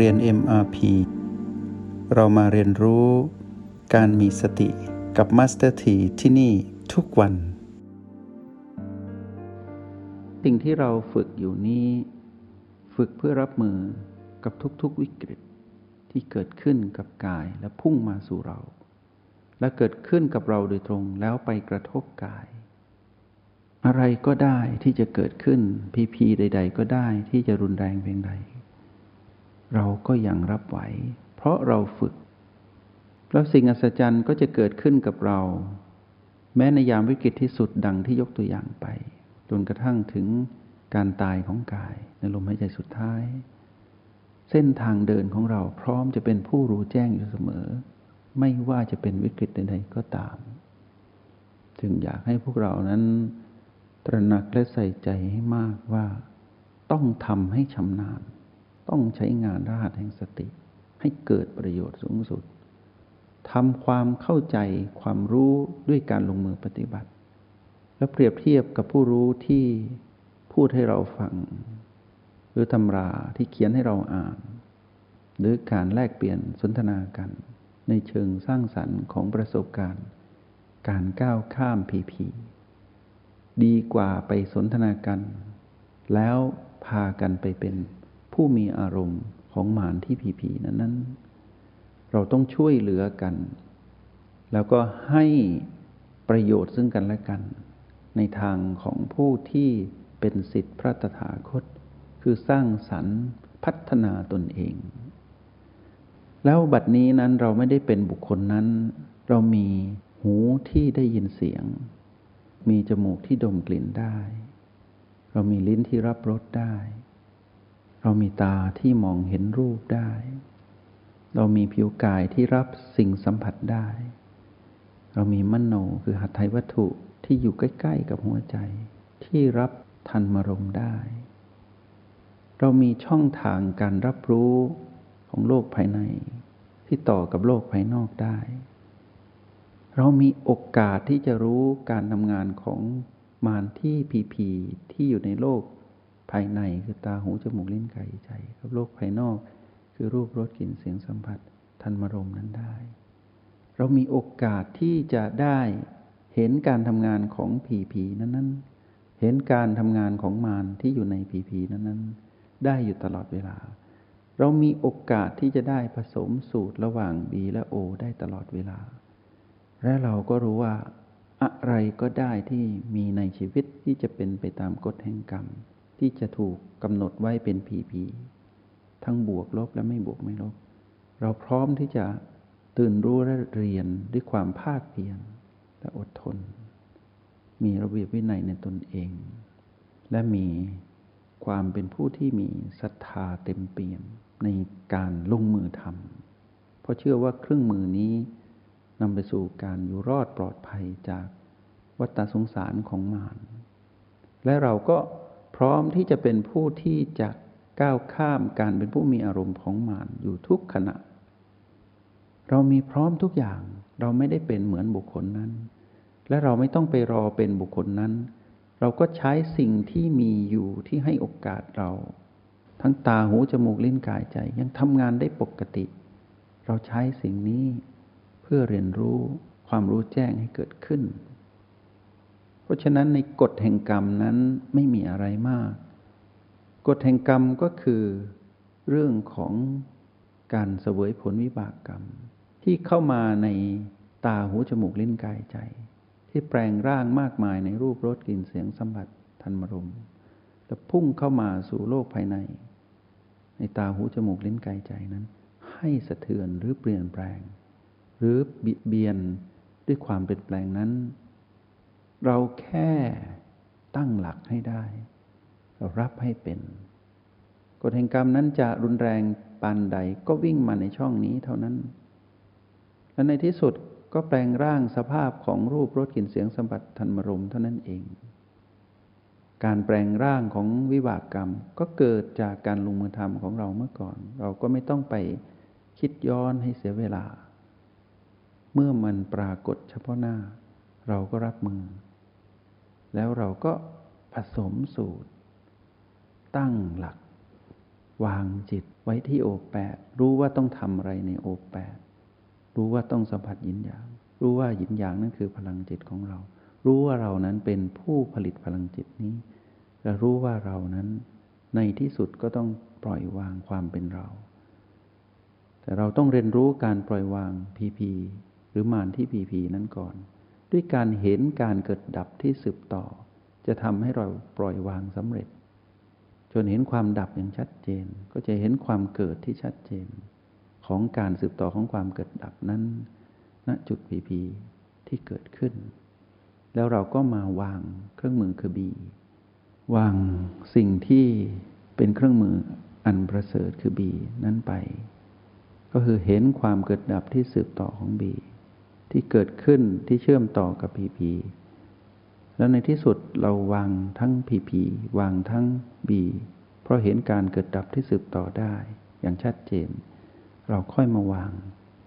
เรียน MRP เรามาเรียนรู้การมีสติกับ Master T ที่ที่นี่ทุกวัน สิ่งที่เราฝึกอยู่นี้ ฝึกเพื่อรับมือกับทุกๆวิกฤตที่เกิดขึ้นกับกายและพุ่งมาสู่เรา และเกิดขึ้นกับเราโดยตรงแล้วไปกระทบกาย อะไรก็ได้ที่จะเกิดขึ้นพีพีใด ๆ ก็ได้ที่จะรุนแรงเพียงใด เราก็ยังรับไหว เพราะเราฝึก แล้วสิ่งอัศจรรย์ก็จะเกิดขึ้นกับเรา แม้ในยามวิกฤตที่สุดดังที่ยกตัวอย่างไป จนกระทั่งถึงการตายของกาย ในลมหายใจสุดท้าย เส้นทางเดินของเราพร้อมจะเป็นผู้รู้แจ้งอยู่เสมอ ไม่ว่าจะเป็นวิกฤตใดๆก็ตามจึงอยากให้พวกเรานั้น ตระหนักและใส่ใจให้มากว่า ต้องทำให้ชำนาญ ต้องใช้งานรหัสแห่งสติ ให้เกิดประโยชน์สูงสุดทำความเข้าใจความรู้ด้วยการลงมือปฏิบัติ และเปรียบเทียบกับผู้รู้ที่พูดให้เราฟัง หรือตำราที่เขียนให้เราอ่าน หรือการแลกเปลี่ยนสนทนากัน ในเชิงสร้างสรรค์ของประสบการณ์ การก้าวข้ามผีผีดีกว่าไปสนทนากัน แล้วพากันไปเป็น ผู้มีอารมณ์ของหมานที่ผีผีนั้นนั้น เราต้องช่วยเหลือกัน แล้วก็ให้ประโยชน์ซึ่งกันและกัน ในทางของผู้ที่เป็นสิทธิพระตถาคต คือสร้างสรรค์พัฒนาตนเอง แล้วบัดนี้นั้นเราไม่ได้เป็นบุคคลนั้น เรามีหูที่ได้ยินเสียง มีจมูกที่ดมกลิ่นได้ เรามีลิ้นที่รับรสได้ เรามีตาที่มองเห็นรูปได้ เรามีผิวกายที่รับสิ่งสัมผัสได้ เรามีมโนคือหัตถวัตถุที่อยู่ใกล้ๆกับหัวใจ ที่รับทันมรมได้ เรามีช่องทางการรับรู้ของโลกภายใน ที่ต่อกับโลกภายนอกได้ เรามีโอกาสที่จะรู้การทำงานของมารที่ผีผีที่อยู่ในโลก ภายในคือตาหูจมูกลิ้นกายใจกับโลกภายนอกคือรูปรสกลิ่นเสียงสัมผัสทันมรมนั้นได้ เรามีโอกาสที่จะได้เห็นการทำงานของผีผีนั้นนั้นเห็นการทำงานของมารที่อยู่ในผีผีนั้นนั้นได้อยู่ตลอดเวลา เรามีโอกาสที่จะได้ผสมสูตรระหว่างบีและโอได้ตลอดเวลา และเราก็รู้ว่าอะไรก็ได้ที่มีในชีวิตที่จะเป็นไปตามกฎแห่งกรรม ที่จะถูกกำหนดไว้เป็นผีผีทั้งบวกลบและไม่บวกไม่ลบ เราพร้อมที่จะตื่นรู้และเรียนด้วยความภาคเพียรและอดทน มีระเบียบวินัยในตนเอง และมีความเป็นผู้ที่มีศรัทธาเต็มเปี่ยมในการลงมือทำเพราะเชื่อว่าเครื่องมือนี้นำไปสู่การอยู่รอดปลอดภัยจากวัฏสงสารของมารและเราก็ พร้อมที่จะเป็นผู้ที่จะก้าวข้ามการเป็นผู้มีอารมณ์ของมารอยู่ทุกขณะ เรามีพร้อมทุกอย่าง เราไม่ได้เป็นเหมือนบุคคลนั้น และเราไม่ต้องไปรอเป็นบุคคลนั้น เราก็ใช้สิ่งที่มีอยู่ที่ให้โอกาสเรา ทั้งตาหูจมูกลิ้นกายใจยังทำงานได้ปกติ เราใช้สิ่งนี้เพื่อเรียนรู้ความรู้แจ้งให้เกิดขึ้น เพราะฉะนั้นในกฎแห่งกรรมนั้นไม่มีอะไรมาก กฎแห่งกรรมก็คือเรื่องของการเสวยผลวิบากกรรม ที่เข้ามาในตาหูจมูกลิ้นกายใจ ที่แปลงร่างมากมายในรูปรสกลิ่นเสียงสัมผัสทันมรมแล้วพุ่งเข้ามาสู่โลกภายใน ในตาหูจมูกลิ้นกายใจนั้น ให้สะเทือนหรือเปลี่ยนแปลง หรือบิดเบียนด้วยความเปลี่ยนแปลงนั้น เราแค่ตั้งหลักให้ได้ เรารับให้เป็น กฎแห่งกรรมนั้นจะรุนแรงปานใดก็วิ่งมาในช่องนี้เท่านั้น และในที่สุดก็แปลงร่างสภาพของรูปรสกลิ่นเสียงสัมผัสทันมรมเท่านั้นเอง การแปลงร่างของวิบากกรรมก็เกิดจากการลงมือทำของเราเมื่อก่อน เราก็ไม่ต้องไปคิดย้อนให้เสียเวลา เมื่อมันปรากฏเฉพาะหน้า เราก็รับมือ แล้วเราก็ผสมสูตร ตั้งหลัก วางจิตไว้ที่โอแปดรู้ว่าต้องทำอะไรในโอแปดรู้ว่าต้องสัมผัสยินหยาง รู้ว่ายินหยางนั่นคือพลังจิตของเรา รู้ว่าเรานั้นเป็นผู้ผลิตพลังจิตนี้ และรู้ว่าเรานั้นในที่สุดก็ต้องปล่อยวางความเป็นเรา แต่เราต้องเรียนรู้การปล่อยวางพีพีหรือมานที่พีพีนั้นก่อน ด้วยการเห็นการเกิดดับที่สืบต่อ จะทำให้เราปล่อยวางสำเร็จ จนเห็นความดับอย่างชัดเจน ก็จะเห็นความเกิดที่ชัดเจน ของการสืบต่อของความเกิดดับนั้นณจุดพีพีที่เกิดขึ้น แล้วเราก็มาวางเครื่องมือคือบี วางสิ่งที่เป็นเครื่องมืออันประเสริฐคือบีนั้นไป ก็คือเห็นความเกิดดับที่สืบต่อของบี ที่เกิดขึ้นที่เชื่อมต่อกับพีพีแล้วในที่สุดเราวางทั้งพีพีวางทั้งบี เพราะเห็นการเกิดดับที่สืบต่อได้อย่างชัดเจน เราค่อยมาวาง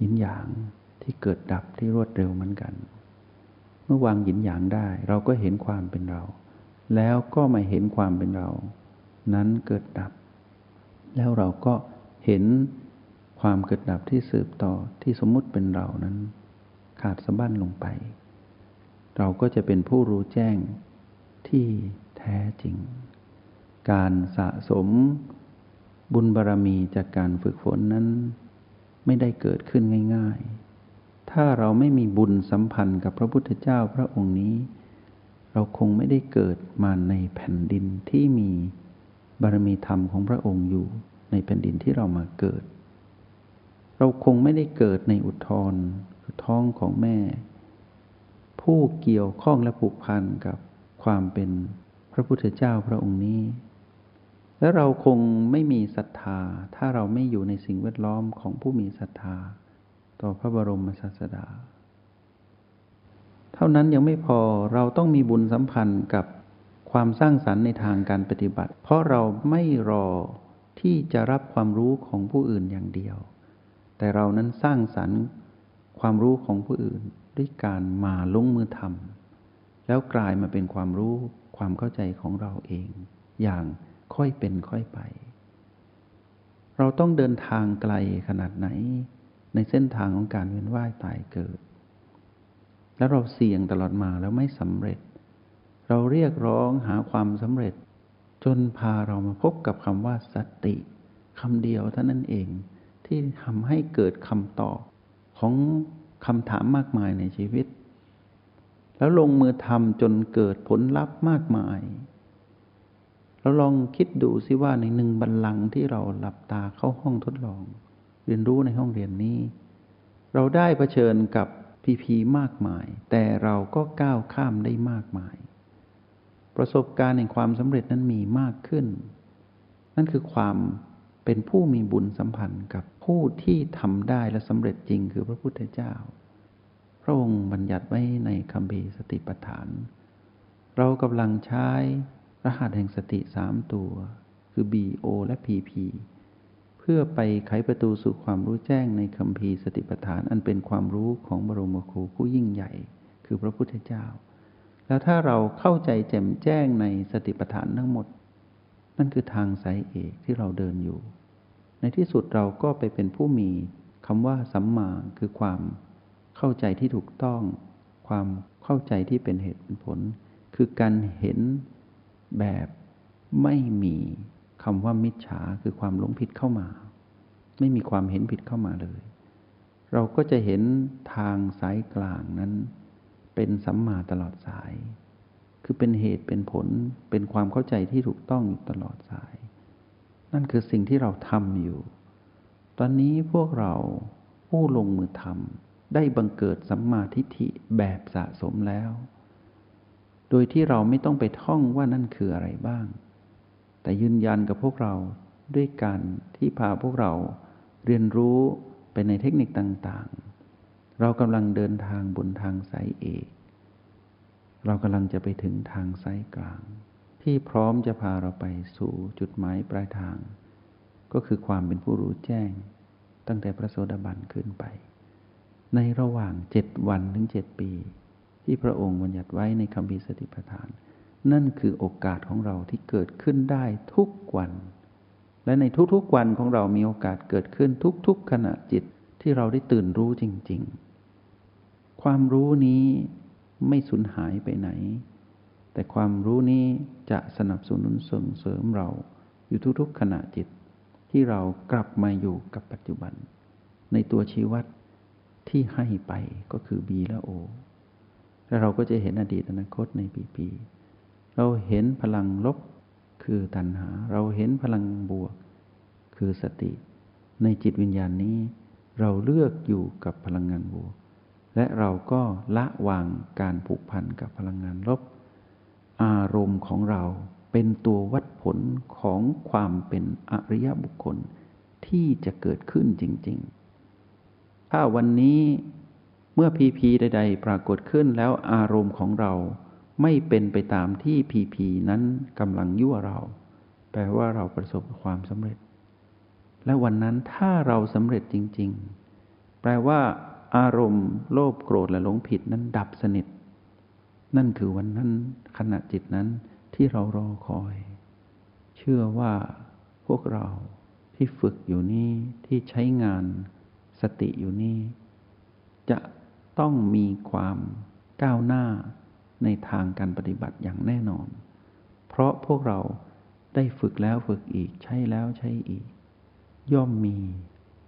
ยินหยางที่เกิดดับที่รวดเร็วเหมือนกัน เมื่อวางยินหยางได้ เราก็เห็นความเป็นเรา แล้วก็มาเห็นความเป็นเรา นั้นเกิดดับ แล้วเราก็เห็นความเกิดดับที่สืบต่อที่สมมุติเป็นเรานั้น ขาดสะบั้นลงไป เราก็จะเป็นผู้รู้แจ้งที่แท้จริง การสะสมบุญบารรมีจากการฝึกฝนนั้น ไม่ได้เกิดขึ้นง่ายๆ ถ้าเราไม่มีบุญสัมพันธ์กับพระพุทธเจ้าพระองค์นี้ เราคงไม่ได้เกิดมาในแผ่นดินที่มีบารมีธรรมของพระองค์อยู่ในแผ่นดินที่เรามาเกิด เราคงไม่ได้เกิดในอุทธร ท้องของแม่ ผู้เกี่ยวข้องและผูกพันกับความเป็นพระพุทธเจ้าพระองค์นี้ และเราคงไม่มีศรัทธา ถ้าเราไม่อยู่ในสิ่งแวดล้อมของผู้มีศรัทธา ต่อพระบรมศาสดา เท่านั้นยังไม่พอเราต้องมีบุญสัมพันธ์กับความสร้างสรรค์ในทางการปฏิบัติ เพราะเราไม่รอที่จะรับความรู้ของผู้อื่นอย่างเดียว แต่เรานั้นสร้างสรรค์ ความรู้ของผู้อื่นด้วยการมาลงมือทำแล้วกลายมาเป็นความรู้ความเข้าใจของเราเอง อย่างค่อยเป็นค่อยไป เราต้องเดินทางไกลขนาดไหน ในเส้นทางของการเวียนว่ายตายเกิด แล้วเราเสี่ยงตลอดมาแล้วไม่สำเร็จ เราเรียกร้องหาความสำเร็จ จนพาเรามาพบกับคำว่าสติคำเดียวเท่านั้นเองที่ทำให้เกิดคำตอบ ของคำถามมากมายในชีวิต แล้วลงมือทำจนเกิดผลลัพธ์มากมายเราลองคิดดูสิว่าในหนึ่งบัลลังก์ที่เราหลับตาเข้าห้องทดลอง เรียนรู้ในห้องเรียนนี้ เราได้เผชิญกับพีพีมากมาย แต่เราก็ก้าวข้ามได้มากมาย ประสบการณ์แห่งความสำเร็จนั้นมีมากขึ้น นั่นคือความ เป็นผู้มีบุญสัมพันธ์กับผู้ที่ทำได้และสำเร็จจริงคือพระพุทธเจ้า พระองค์บัญญัติไว้ในคำพีสติปัฏฐาน เรากำลังใช้รหัสแห่งสติสามตัว คือ BO และ PP เพื่อไปไขประตูสู่ความรู้แจ้งในคำพีสติปัฏฐานอันเป็นความรู้ของบรมครูผู้ยิ่งใหญ่ คือพระพุทธเจ้า แล้วถ้าเราเข้าใจแจ่มแจ้งในสติปัฏฐานทั้งหมด นั่นคือทางสายเอกที่เราเดินอยู่ ในที่สุดเราก็ไปเป็นผู้มีคำว่าสัมมาคือความเข้าใจที่ถูกต้อง ความเข้าใจที่เป็นเหตุเป็นผล คือการเห็นแบบไม่มีคำว่ามิจฉาคือความหลงผิดเข้ามา ไม่มีความเห็นผิดเข้ามาเลย เราก็จะเห็นทางสายกลางนั้น เป็นสัมมาตลอดสาย คือเป็นเหตุเป็นผลเป็นความเข้าใจที่ถูกต้องอยู่ตลอดสาย นั่นคือสิ่งที่เราทำอยู่ ตอนนี้พวกเราผู้ลงมือทำได้บังเกิดสัมมาทิฏฐิแบบสะสมแล้ว โดยที่เราไม่ต้องไปท่องว่านั่นคืออะไรบ้าง แต่ยืนยันกับพวกเราด้วยการที่พาพวกเราเรียนรู้ไปในเทคนิคต่างๆ เรากำลังเดินทางบนทางสายเอก เรากำลังจะไปถึงทางสายกลาง ที่พร้อมจะพาเราไปสู่จุดหมายปลายทาง ก็คือความเป็นผู้รู้แจ้ง ตั้งแต่พระโสดาบันขึ้นไป ในระหว่างเจ็ดวันถึงเจ็ดปี ที่พระองค์บัญญัติไว้ในคำพิสติปัฏฐาน นั่นคือโอกาสของเราที่เกิดขึ้นได้ทุกวัน และในทุกๆวันของเรามีโอกาสเกิดขึ้นทุกๆขณะจิตที่เราได้ตื่นรู้จริง ๆ ความรู้นี้ไม่สูญหายไปไหน แต่ความรู้นี้จะสนับสนุนส่งเสริมเราอยู่ทุกๆขณะจิต ที่เรากลับมาอยู่กับปัจจุบัน ในตัวชีวัตที่ให้ไปก็คือ B และ O และเราก็จะเห็นอดีตอนาคตในปีปีเราเห็นพลังลบคือตัณหา เราเห็นพลังบวก คือสติ ในจิตวิญญาณนี้ เราเลือกอยู่กับพลังงานบวก และเราก็ละวางการผูกพันกับพลังงานลบ อารมณ์ของเราเป็นตัววัดผลของความเป็นอริยบุคคลที่จะเกิดขึ้นจริง ๆ ถ้าวันนี้เมื่อพีพีใด ๆ ปรากฏขึ้นแล้วอารมณ์ของเราไม่เป็นไปตามที่พีพีนั้นกำลังยั่วเรา แปลว่าเราประสบความสำเร็จ และวันนั้นถ้าเราสำเร็จจริง ๆ แปลว่า อารมณ์โลภโกรธและหลงผิดนั้นดับสนิท นั่นคือวันนั้นขณะจิตนั้นที่เรารอคอย เชื่อว่าพวกเราที่ฝึกอยู่นี้ที่ใช้งานสติอยู่นี้ จะต้องมีความก้าวหน้าในทางการปฏิบัติอย่างแน่นอน เพราะพวกเราได้ฝึกแล้วฝึกอีกใช้แล้วใช้อีก ย่อมมี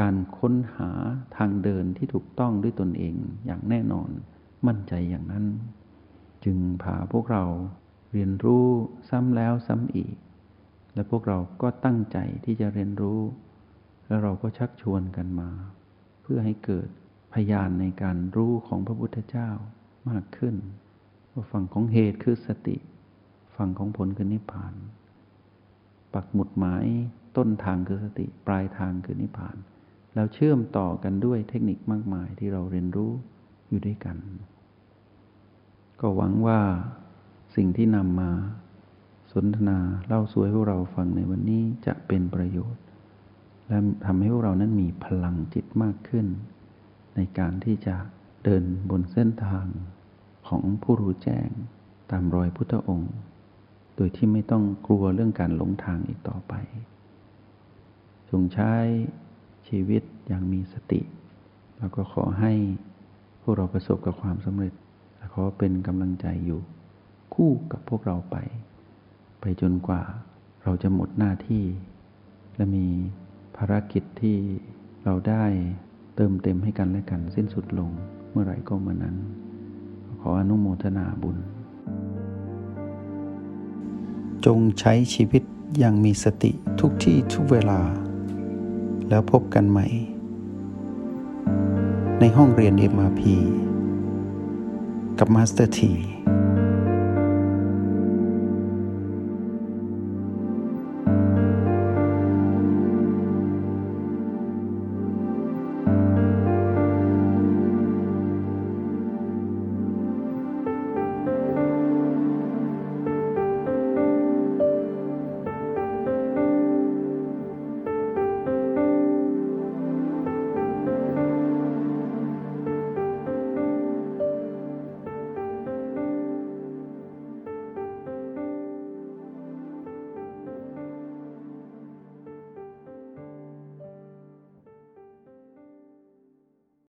การค้นหาทางเดินที่ถูกต้องด้วยตนเองอย่างแน่นอนมั่นใจอย่างนั้น จึงพาพวกเราเรียนรู้ซ้ำแล้วซ้ำอีก และพวกเราก็ตั้งใจที่จะเรียนรู้ แล้วเราก็ชักชวนกันมา เพื่อให้เกิดพยานในการรู้ของพระพุทธเจ้ามากขึ้นฝั่งของเหตุคือสติ ฝั่งของผลคือนิพพาน ปักหมุดหมายต้นทางคือสติปลายทางคือนิพพาน แล้วเชื่อมต่อกันด้วยเทคนิคมากมายที่เราเรียนรู้อยู่ด้วยกัน ก็หวังว่าสิ่งที่นำมาสนทนาเล่าสู่ให้พวกเราฟังในวันนี้จะเป็นประโยชน์ และทำให้พวกเรานั้นมีพลังจิตมากขึ้น ในการที่จะเดินบนเส้นทางของผู้รู้แจ้งตามรอยพุทธองค์ โดยที่ไม่ต้องกลัวเรื่องการหลงทางอีกต่อไป จงใช้ชีวิตอย่างมีสติ แล้วก็ขอให้พวกเราประสบกับความสำเร็จ และขอเป็นกำลังใจอยู่คู่กับพวกเราไป ไปจนกว่าเราจะหมดหน้าที่ และมีภารกิจที่เราได้เติมเต็มให้กันและกันสิ้นสุดลงเมื่อไหร่ก็เมื่อนั้น ขออนุโมทนาบุญ จงใช้ชีวิตอย่างมีสติทุกที่ทุกเวลา แล้วพบกันใหม่ ในห้องเรียน MRP กับ Master T